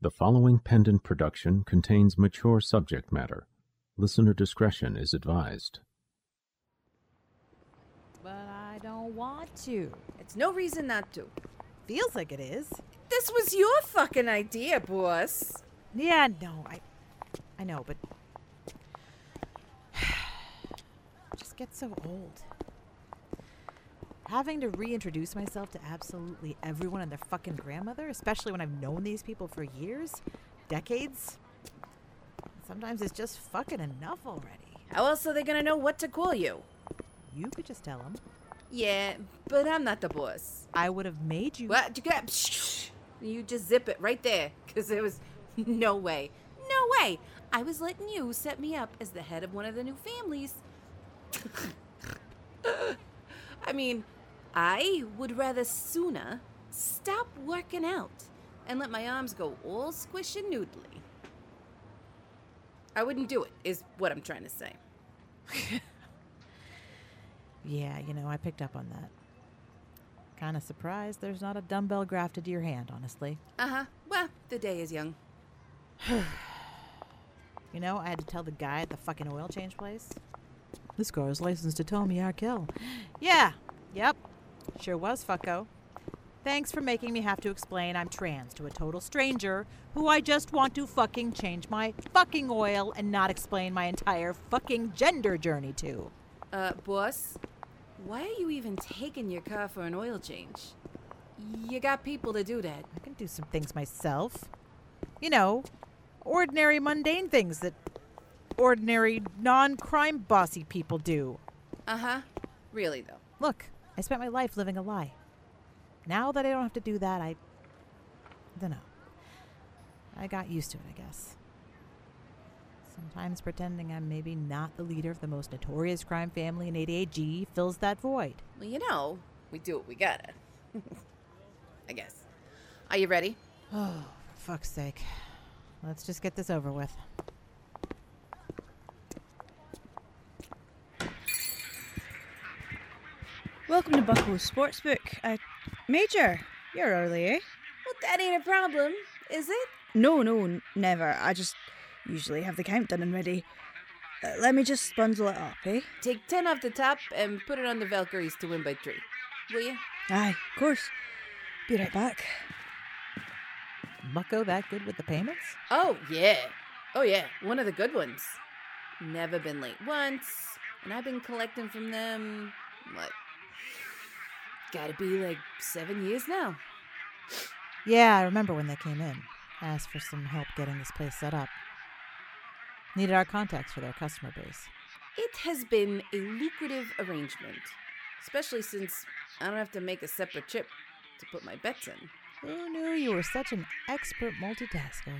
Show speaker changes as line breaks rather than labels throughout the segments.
The following pendant production contains mature subject matter. Listener discretion is advised.
But I don't want to.
It's no reason not to.
Feels like it is.
This was your fucking idea, boss.
Yeah, no, I I know, but just get so old. Having to reintroduce myself to absolutely everyone and their fucking grandmother, especially when I've known these people for years, decades. Sometimes it's just fucking enough already.
Oh, How else are they gonna know what to call you?
You could just tell them.
Yeah, but I'm not the boss.
I would have made you.
What? You got? You just zip it right there, because there was no way, no way. I was letting you set me up as the head of one of the new families. I mean, I would rather sooner stop working out and let my arms go all squish and noodly. I wouldn't do it, is what I'm trying to say.
Yeah, you know, I picked up on that. Kind of surprised there's not a dumbbell grafted to your hand, honestly.
Uh huh. Well, the day is young.
You know, I had to tell the guy at the fucking oil change place. This car is licensed to Tommy Arkell. Yeah, yep. Sure was, fucko. Thanks for making me have to explain I'm trans to a total stranger who I just want to fucking change my fucking oil and not explain my entire fucking gender journey to.
Uh, boss, why are you even taking your car for an oil change? You got people to do that.
I can do some things myself. You know, ordinary mundane things that ordinary non crime bossy people do.
Uh huh. Really, though.
Look, I spent my life living a lie. Now that I don't have to do that, I. I don't know. I got used to it, I guess. Sometimes pretending I'm maybe not the leader of the most notorious crime family in 88G fills that void.
Well, you know, we do what we gotta. I guess. Are you ready?
Oh, for fuck's sake. Let's just get this over with.
Welcome to Bucko's Sportsbook. Uh, Major, you're early, eh?
Well, that ain't a problem, is it?
No, no, n- never. I just usually have the count done and ready. Uh, let me just bundle it up, eh?
Take 10 off the top and put it on the Valkyries to win by three. Will you?
Aye, of course. Be right back.
Bucko that good with the payments?
Oh, yeah. Oh, yeah. One of the good ones. Never been late once. And I've been collecting from them, what? Gotta be like seven years now.
Yeah, I remember when they came in. Asked for some help getting this place set up. Needed our contacts for their customer base.
It has been a lucrative arrangement, especially since I don't have to make a separate chip to put my bets in.
Who knew you were such an expert multitasker?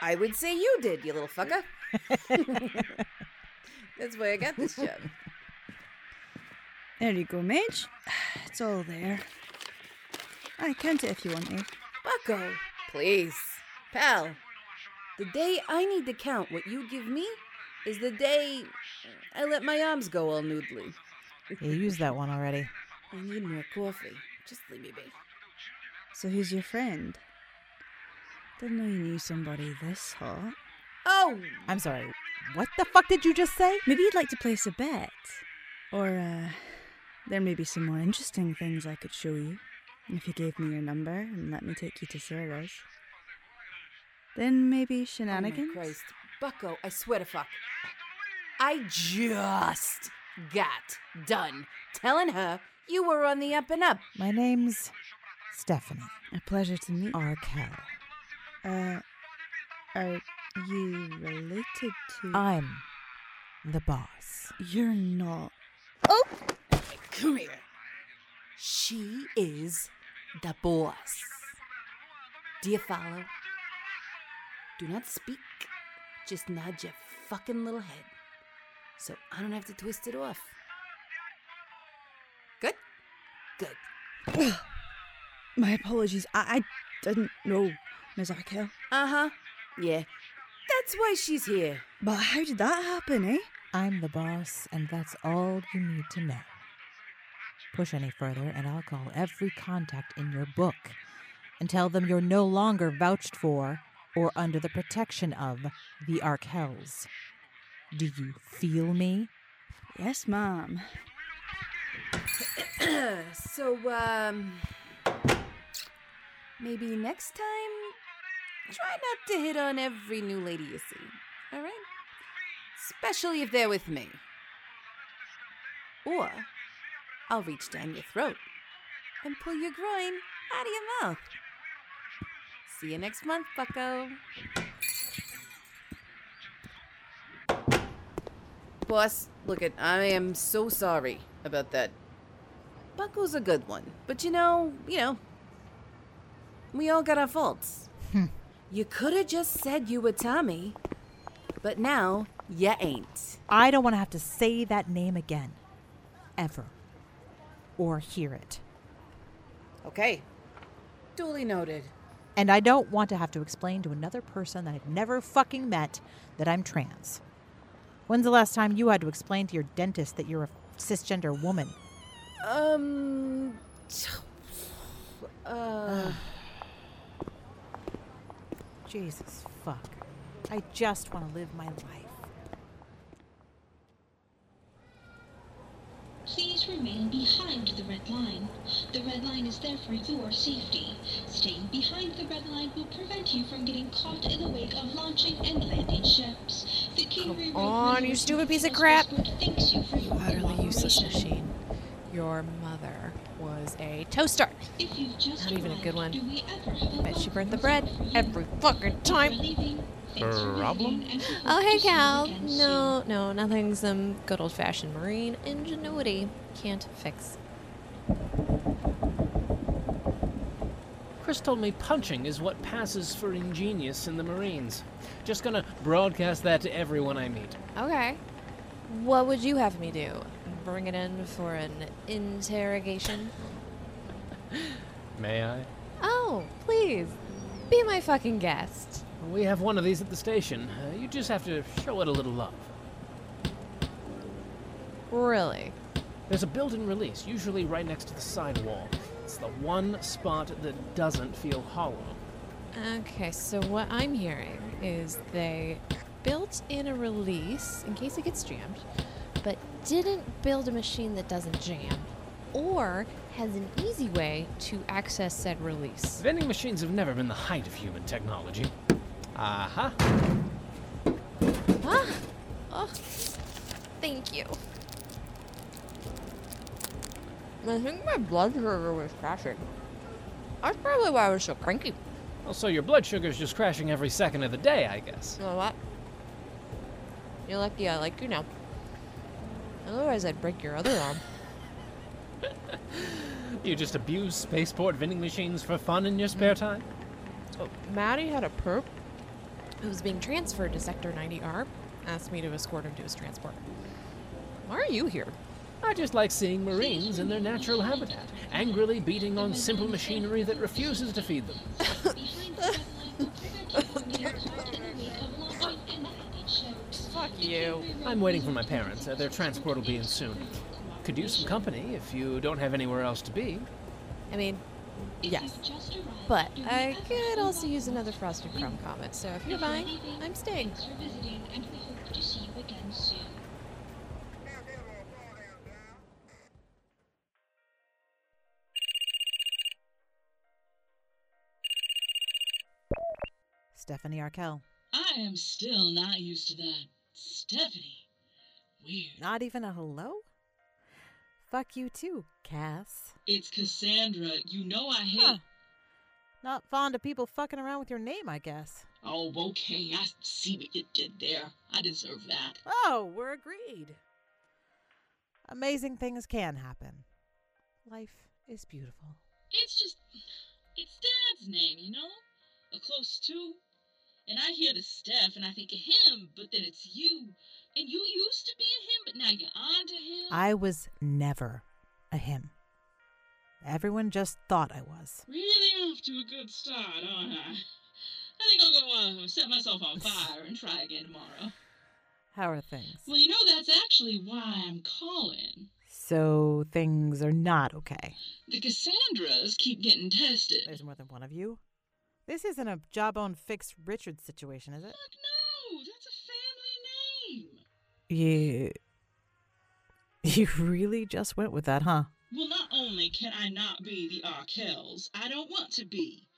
I would say you did, you little fucker. That's why I got this job.
There you go, Mage. It's all there. Aye, count it if you want to.
Bucko, please. Pal, the day I need to count what you give me is the day I let my arms go all noodly.
You used that one already.
I need more coffee. Just leave me be.
So who's your friend? Didn't know you knew somebody this hot.
Oh,
I'm sorry. What the fuck did you just say?
Maybe you'd like to place a bet. Or, uh, there may be some more interesting things I could show you. If you gave me your number and let me take you to Sarah's. Then maybe shenanigans?
Oh my Christ. Bucko, I swear to fuck. I just got done telling her you were on the up and up.
My name's Stephanie
A pleasure to meet
Arkell.
Uh, are you related to.
I'm the boss.
You're not.
Come here. She is the boss. Do you follow? Do not speak. Just nod your fucking little head. So I don't have to twist it off. Good? Good.
My apologies. I, I didn't know, Ms. Arkell.
Uh huh. Yeah. That's why she's here.
But how did that happen, eh?
I'm the boss, and that's all you need to know. Push any further, and I'll call every contact in your book and tell them you're no longer vouched for or under the protection of the Arkells. Do you feel me?
Yes, Mom.
so, um. Maybe next time, try not to hit on every new lady you see, alright? Especially if they're with me. Or I'll reach down your throat and pull your groin out of your mouth. See you next month, bucko. Boss, look at I am so sorry about that. Bucko's a good one, but you know, you know, we all got our faults. Hmm. you could have just said you were Tommy, but now you ain't.
I don't want to have to say that name again. Ever. Or hear it.
Okay. Duly noted.
And I don't want to have to explain to another person that I've never fucking met that I'm trans. When's the last time you had to explain to your dentist that you're a cisgender woman?
Um. Uh.
Jesus fuck. I just want to live my life.
Please remain behind the red line. The red line is there for your safety. Staying behind the red line will prevent you from getting caught in the wake of launching and landing ships. The King
Come on, you stupid piece of crap.
Thanks you for your
Utterly useless machine. Your mother was a toaster.
If you've just
Not even a good one.
do we ever have a
Bet she burnt the bread
present for you?
every fucking time.
Before leaving, thanks for
Problem?
visiting, and we hope
Oh, hey, Cal. No, no, nothing some good old fashioned marine ingenuity can't fix.
Chris told me punching is what passes for ingenious in the Marines. Just gonna broadcast that to everyone I meet.
Okay. What would you have me do? Bring it in for an interrogation?
May I?
Oh, please. Be my fucking guest.
We have one of these at the station. Uh, you just have to show it a little love.
Really?
There's a built-in release, usually right next to the side wall. It's the one spot that doesn't feel hollow.
Okay, so what I'm hearing is they built in a release in case it gets jammed, but didn't build a machine that doesn't jam, or has an easy way to access said release.
Vending machines have never been the height of human technology. Aha!
Ah! Oh, thank you. I think my blood sugar was crashing. That's probably why I was so cranky.
Well, so your blood sugar's just crashing every second of the day, I guess.
You know what? You're lucky I like you now. Otherwise, I'd break your other arm.
You just abuse spaceport vending machines for fun in your spare time?
Oh, Maddie had a perp who was being transferred to Sector 90R. Asked me to escort him to his transport. Why are you here?
I just like seeing Marines in their natural habitat, angrily beating on simple machinery that refuses to feed them.
Behind the red line will prevent you from getting caught in the wake of launching and landing ships.
Fuck you.
I'm waiting for my parents. Uh, their transport will be in soon. Could use some company if you don't have anywhere else to be.
I mean, yes.
you've just arrived,
But I could also use another Frosted? Crumb comet, so if you're buying, I'm staying.
Thanks for visiting, and we hope to see you again soon.
Stephanie Arkell.
I am still not used to that. Stephanie. Weird.
Not even a hello? Fuck you too, Cass.
It's Cassandra. You know I hate.
Huh. Not fond of people fucking around with your name, I guess.
Oh, okay. I see what you did there. I deserve that.
Oh, we're agreed. Amazing things can happen. Life is beautiful.
It's just. It's Dad's name, you know? A close two. And I hear the Steph and I think of him, but then it's you. And you used to be a him, but now you're on to him.
I was never a him. Everyone just thought I was.
Really off to a good start, aren't I? I think I'll go uh, set myself on fire and try again tomorrow.
How are things?
Well, you know, that's actually why I'm calling.
So things are not okay.
The Cassandras keep getting tested.
There's more than one of you. This isn't a jawbone fix Richard situation, is it?
Fuck no, that's a family name.
You. You really just went with that, huh?
Well, not only can I not be the Arkells, I don't want to be.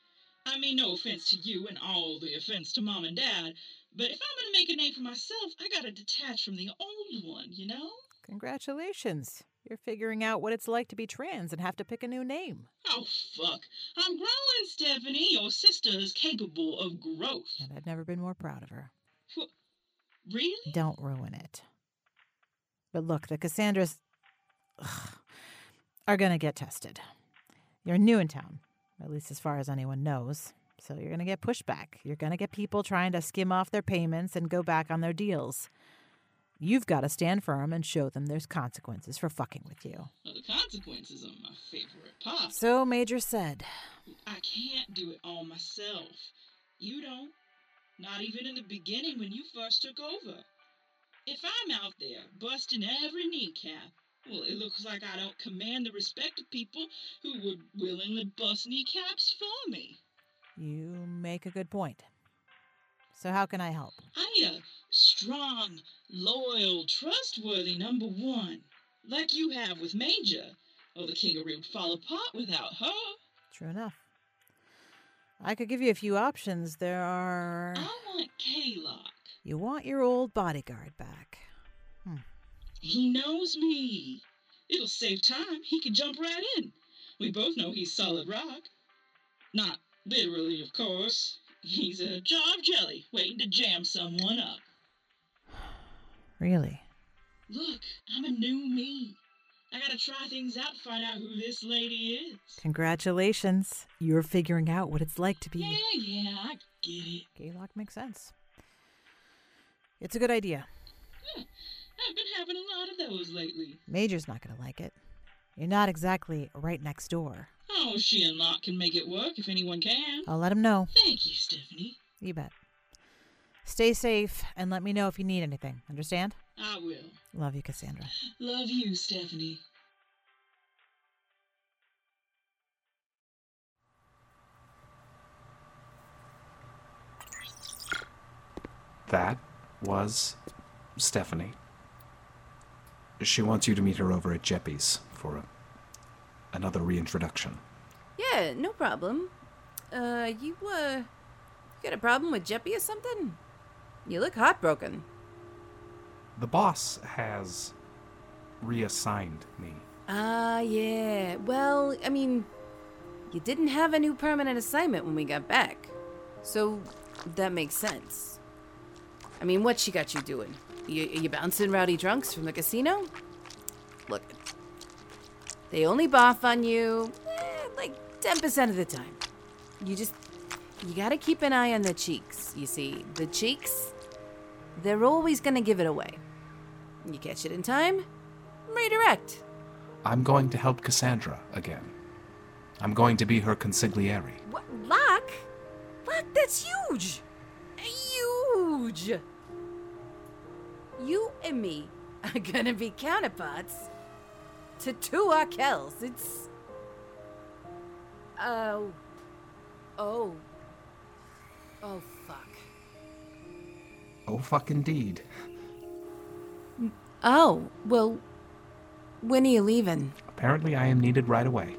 I mean, no offense to you and all the offense to mom and dad, but if I'm gonna make a name for myself, I gotta detach from the old one, you know?
Congratulations. You're figuring out what it's like to be trans and have to pick a new name.
Oh, fuck. I'm growing, Stephanie. Your sister is capable of growth.
And I've never been more proud of her.
Really?
Don't ruin it. But look, the Cassandras ugh, are going to get tested. You're new in town, at least as far as anyone knows. So you're going to get pushback. You're going to get people trying to skim off their payments and go back on their deals. You've got to stand firm and show them there's consequences for fucking with you.
Well, the consequences are my favorite part.
So Major said,
I can't do it all myself. You don't. Not even in the beginning when you first took over. If I'm out there busting every kneecap, well, it looks like I don't command the respect of people who would willingly bust kneecaps for me.
You make a good point. So how can I help?
I need a strong, loyal, trustworthy number one, like you have with Major, or the Kingery would fall apart without her.
True enough. I could give you a few options. There are.
I want Kaylock.
You want your old bodyguard back. Hmm.
He knows me. It'll save time. He can jump right in. We both know he's solid rock. Not literally, of course. He's a of jelly waiting to jam someone up.
Really?
Look, I'm a new me. I gotta try things out to find out who this lady is.
Congratulations. You're figuring out what it's like to be.
Yeah, yeah, I get it.
Kaylock makes sense. It's a good idea.
I've been having a lot of those lately.
Major's not going to like it. You're not exactly right next door.
Oh, she and Locke can make it work if anyone can.
I'll let him know.
Thank you, Stephanie.
You bet. Stay safe and let me know if you need anything. Understand?
I will.
Love you, Cassandra.
Love you, Stephanie.
That was Stephanie. She wants you to meet her over at Jeppy's for a, another reintroduction.
Yeah, no problem. Uh, you, uh, you got a problem with Jeppy or something? You look heartbroken.
The boss has reassigned me.
Ah, yeah. Well, I mean, you didn't have a new permanent assignment when we got back. So, that makes sense. I mean, what she got you doing? You, you bouncing rowdy drunks from the casino? Look, they only boff on you eh, like 10% of the time. You just, you gotta keep an eye on the cheeks. You see, the cheeks, they're always gonna give it away. You catch it in time, redirect.
I'm going to help Cassandra again. I'm going to be her consigliere.
What? Lock? Lock, that's huge! Huge! You and me are gonna be counterparts to two Arkells. It's. Oh. Oh. Oh, fuck.
Oh, fuck indeed.
Oh, well. When are you leaving?
Apparently, I am needed right away.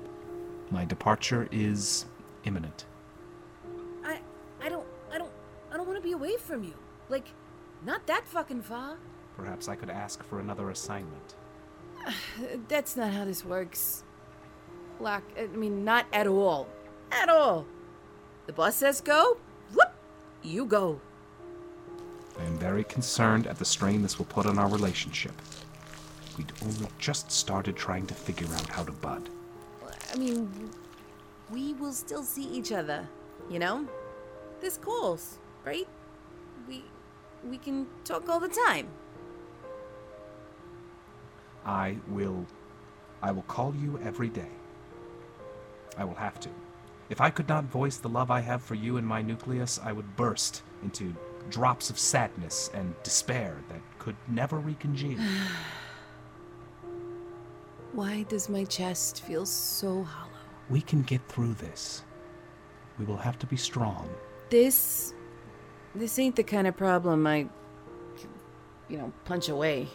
My departure is imminent.
I. I don't. I don't. I don't want to be away from you. Like, not that fucking far.
Perhaps I could ask for another assignment.
That's not how this works. Lock, I mean, not at all. At all. The boss says go, whoop, you go.
I am very concerned at the strain this will put on our relationship. We'd only just started trying to figure out how to bud.
I mean, we will still see each other, you know? This calls, right? We we can talk all the time.
I will. I will call you every day. I will have to. If I could not voice the love I have for you in my nucleus, I would burst into drops of sadness and despair that could never recongeal.
Why does my chest feel so hollow?
we can get through this. We will have to be strong.
This. This ain't the kind of problem I. you know, punch away.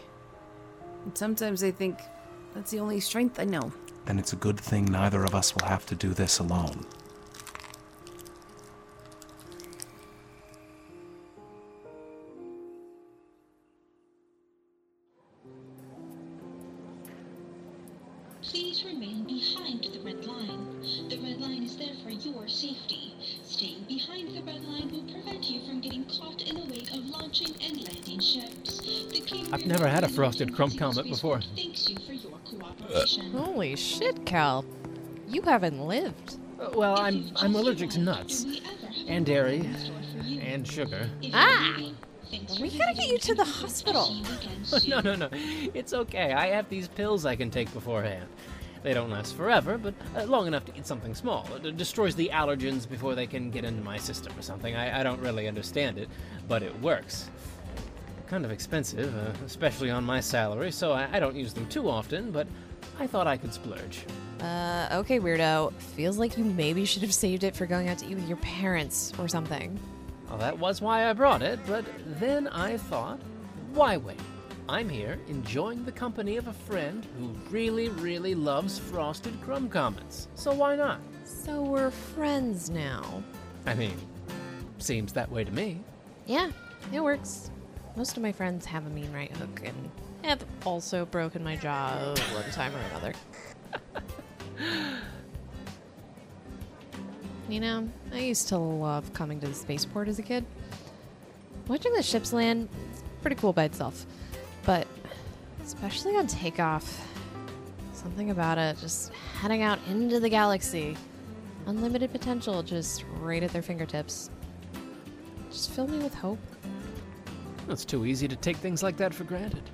And sometimes I think that's the only strength I know.
Then it's a good thing neither of us will have to do this alone.
Please remain behind the red line. The red line is there for your safety. Staying behind the red line will prevent you from getting caught in the wake of launching and landing ships. The
I've never had a frosted crumb comet before.
Thanks you for your cooperation.
Holy shit, Cal. You haven't lived.
Uh, well, I'm I'm allergic to nuts and dairy and sugar.
Ah! We gotta get you to the hospital.
no, no, no. It's okay. I have these pills I can take beforehand. They don't last forever, but uh, long enough to eat something small. It destroys the allergens before they can get into my system or something. I, I don't really understand it, but it works. Kind of expensive, uh, especially on my salary, so I, I don't use them too often, but I thought I could splurge.
Uh, okay, weirdo. Feels like you maybe should have saved it for going out to eat with your parents or something.
Well, that was why I brought it, but then I thought, why wait? I'm here enjoying the company of a friend who really, really loves frosted crumb comets. So why not?
So we're friends now.
I mean, seems that way to me.
Yeah, it works. Most of my friends have a mean right hook and have also broken my jaw one time or another. You know, I used to love coming to the spaceport as a kid. Watching the ships land, it's pretty cool by itself. But especially on takeoff, something about it, just heading out into the galaxy. Unlimited potential just right at their fingertips. Just fill me with hope.
It's too easy to take things like that for granted.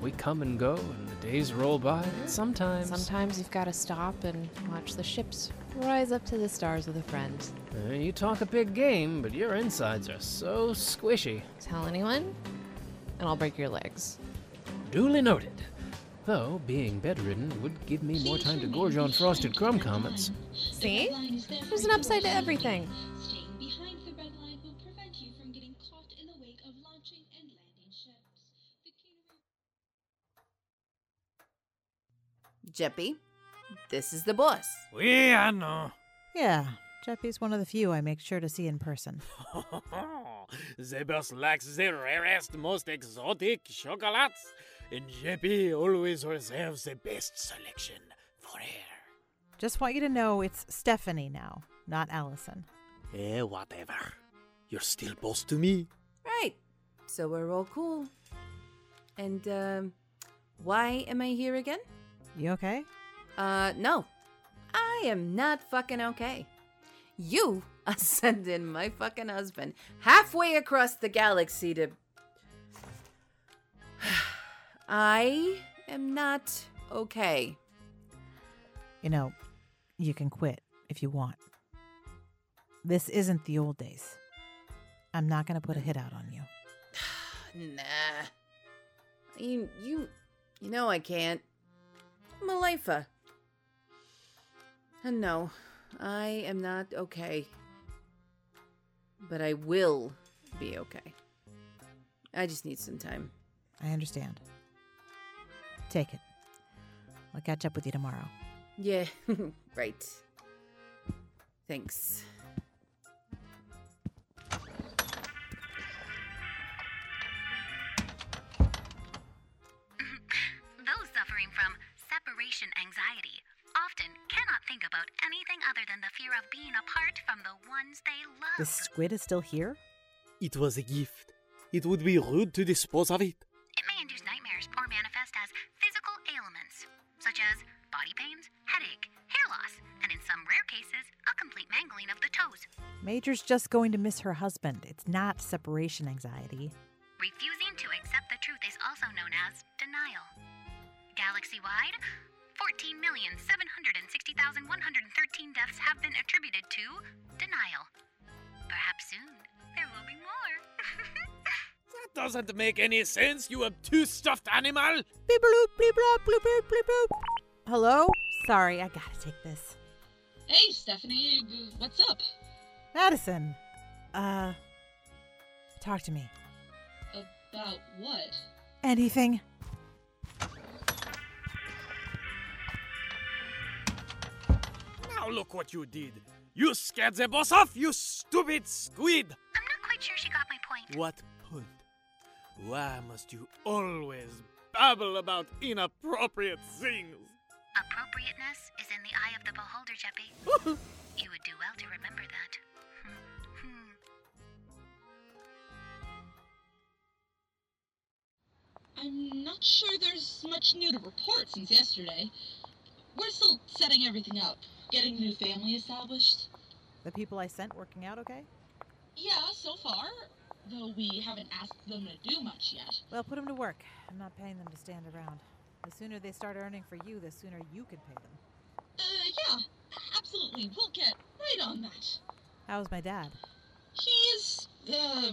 We come and go, and the days roll by. Sometimes.
Sometimes you've got to stop and watch the ships rise up to the stars with a friend.
Uh, you talk a big game, but your insides are so squishy.
Tell anyone, and I'll break your legs.
Duly noted. Though, being bedridden would give me more time to gorge on frosted crumb comets.
See? There's an upside to everything.
Staying behind the red line will prevent you from getting caught in the wake of launching and landing ships. The King
Jeppy, this is the boss.
Oui, I know.
Yeah, Jeppy's one of the few I make sure to see in person.
the boss likes the rarest, most exotic chocolates, and JP always reserves the best selection for her.
Just want you to know it's Stephanie now, not Allison.
Eh, whatever. You're still boss to me.
Right. So we're all cool. And, um, why am I here again?
You okay?
Uh, no. I am not fucking okay. You are sending my fucking husband halfway across the galaxy to. I am not okay.
You know, you can quit if you want. This isn't the old days. I'm not going to put a hit out on you.
Nah. You, you, you know I can't. I'm a lifer. And no, I am not okay. But I will be okay. I just need some time.
I understand. Take it. I'll catch up with you tomorrow.
Yeah, right. Thanks.
Those suffering from separation anxiety often cannot think about anything other than the fear of being apart from the ones they love.
This squid is still here?
It was a gift. It would be rude to dispose of it.
It may induce nightmares or manifest as physical ailments, such as body pains, headache, hair loss, and in some rare cases, a complete mangling of the toes.
Major's just going to miss her husband. It's not separation anxiety.
Refusing 14,760,113 deaths have been attributed to denial. Perhaps soon there will be more.
That doesn't make any sense, you obtuse stuffed animal!
Beep bloop, bleep blop, bloop bloop, bleep bloop. Hello? Sorry, I gotta take this.
Hey, Stephanie, what's up?
Madison, uh, talk to me.
About what?
Anything?
Look what you did. You scared the boss off, you stupid squid!
I'm not quite sure she got my point.
What point? Why must you always babble about inappropriate things?
Appropriateness is in the eye of the beholder, Jeppy. you would do well to remember that. Hmm.
I'm not sure there's much new to report since yesterday. We're still setting everything up, getting a new family established.
The people I sent working out okay?
Yeah, so far. Though we haven't asked them to do much yet.
Well, put them to work. I'm not paying them to stand around. The sooner they start earning for you, the sooner you can pay them.
Uh, yeah, absolutely. We'll get right on that.
How's my dad?
He's, uh,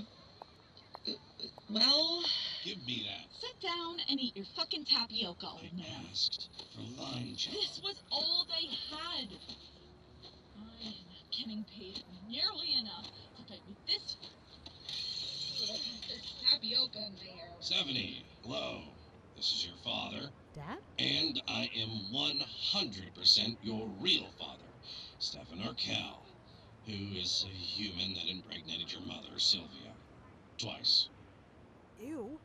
well,
Give me that.
sit down and eat your fucking tapioca, old
I
man.
asked for lunch.
This was all they had. I am not getting paid nearly enough to pay with this, this tapioca in my hair.
Stephanie, hello. This is your father,
Dad?
and I am 100% your real father, Stefan Arkell, who is a human that impregnated your mother, Sylvia. Twice.
Ew.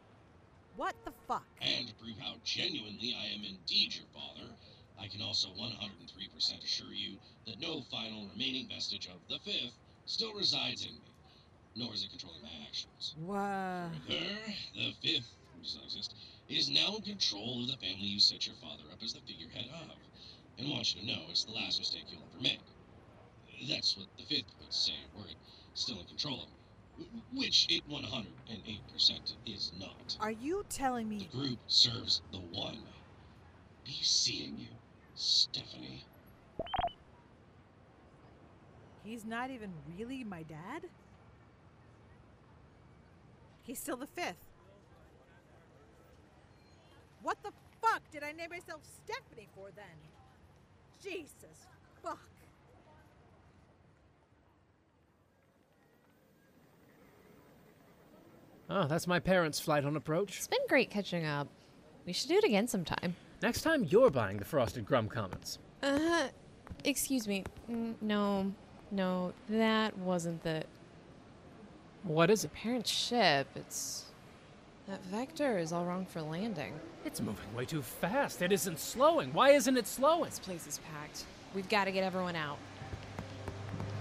What the fuck?
And to prove how genuinely I am indeed your father, I can also 103% assure you that no final remaining vestige of the fifth still resides in me, nor is it controlling my actions.
Whoa.
Her, the fifth, who does not exist, is now in control of the family you set your father up as the figurehead of, and want you to know it's the last mistake you'll ever make. That's what the fifth would say were it still in control of me, which it 108% is not.
Are you telling me
The group serves the one. Be seeing you, Stephanie.
he's not even really my dad? He's still the fifth. What the fuck did I name myself Stephanie for then? Jesus fuck.
Oh, that's my parents' flight on approach.
It's been great catching up. We should do it again sometime.
Next time you're buying the Frosted Crumb Comets.
Uh, excuse me. Mm, No, no, that wasn't the
What is it?
parent ship. It's that vector is all wrong for landing.
It's moving way too fast. It isn't slowing. Why isn't it slowing?
This place is packed. We've got to get everyone out.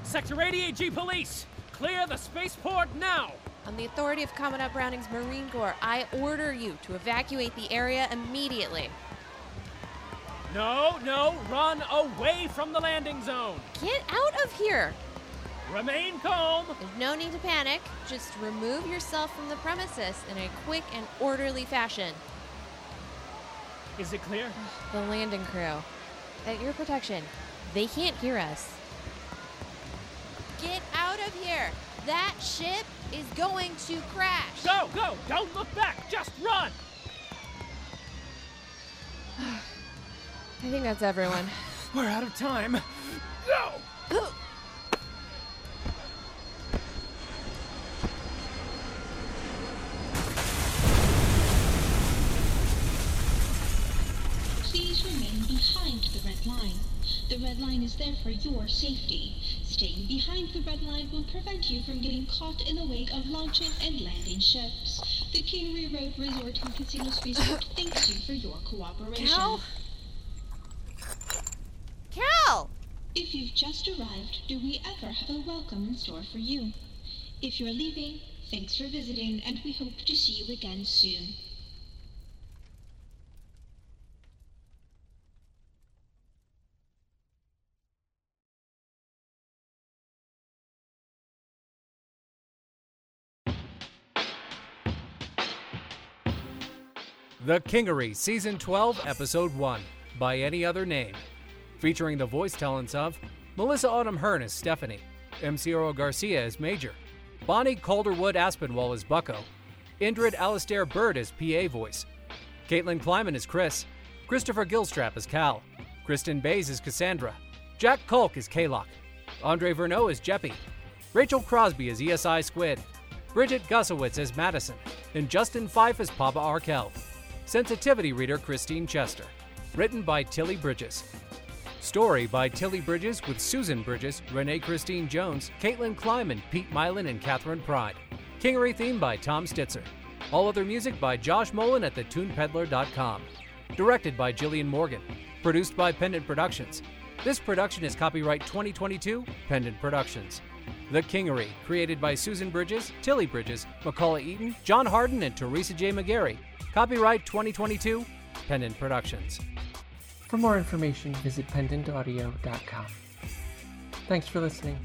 Sector 88G Police! Clear the spaceport now!
On the authority of Commandant Browning's Marine Corps, I order you to evacuate the area immediately.
No, no, run away from the landing zone!
Get out of here!
Remain calm!
There's no need to panic. Just remove yourself from the premises in a quick and orderly fashion.
Is it clear?
The landing crew. At your protection. They can't hear us. Get out of here! That ship is going to crash!
Go, go! Don't look back! Just run!
I think that's everyone.
We're out of time. Go!
Please remain behind the red line. The red line is there for your safety. Behind the red line will prevent you from getting caught in the wake of launching and landing ships. The Kingery Road Resort and Casino Resort thanks you for your cooperation.
Cal? Cal!
If you've just arrived, do we ever have a welcome in store for you? If you're leaving, thanks for visiting, and we hope to see you again soon.
The Kingery, Season 12, Episode 1, by any other name. Featuring the voice talents of Melissa Autumn Hearn as Stephanie, MC Oro Garcia as Major, Bonnie Calderwood Aspinwall as Bucko, Indrid Alastair Bird as PA voice, Caitlin Kleiman as Chris, Christopher Gilstrap as Cal, Kristen Bays as Cassandra, Jack Culk as Kaylock, Andre Verneau as Jeppy, Rachel Crosby as ESI Squid, Bridget Gusowitz as Madison, and Justin Fife as Papa Arkell. Sensitivity reader Christine Chester. Written by Tilly Bridges. Story by Tilly Bridges with Susan Bridges, Renee Christine Jones, Caitlin Kleiman, Pete Mylan, and Catherine Pride. Kingery theme by Tom Stitzer. All other music by Josh Mullen at thetunepeddler.com. Directed by Jillian Morgan. Produced by Pendant Productions. This production is copyright 2022 Pendant Productions. The Kingery, created by Susan Bridges, Tilly Bridges, McCullough Eaton, John Harden, and Teresa J. McGarry. Copyright 2022 Pendant Productions.
For more information, visit pendantaudio.com. Thanks for listening.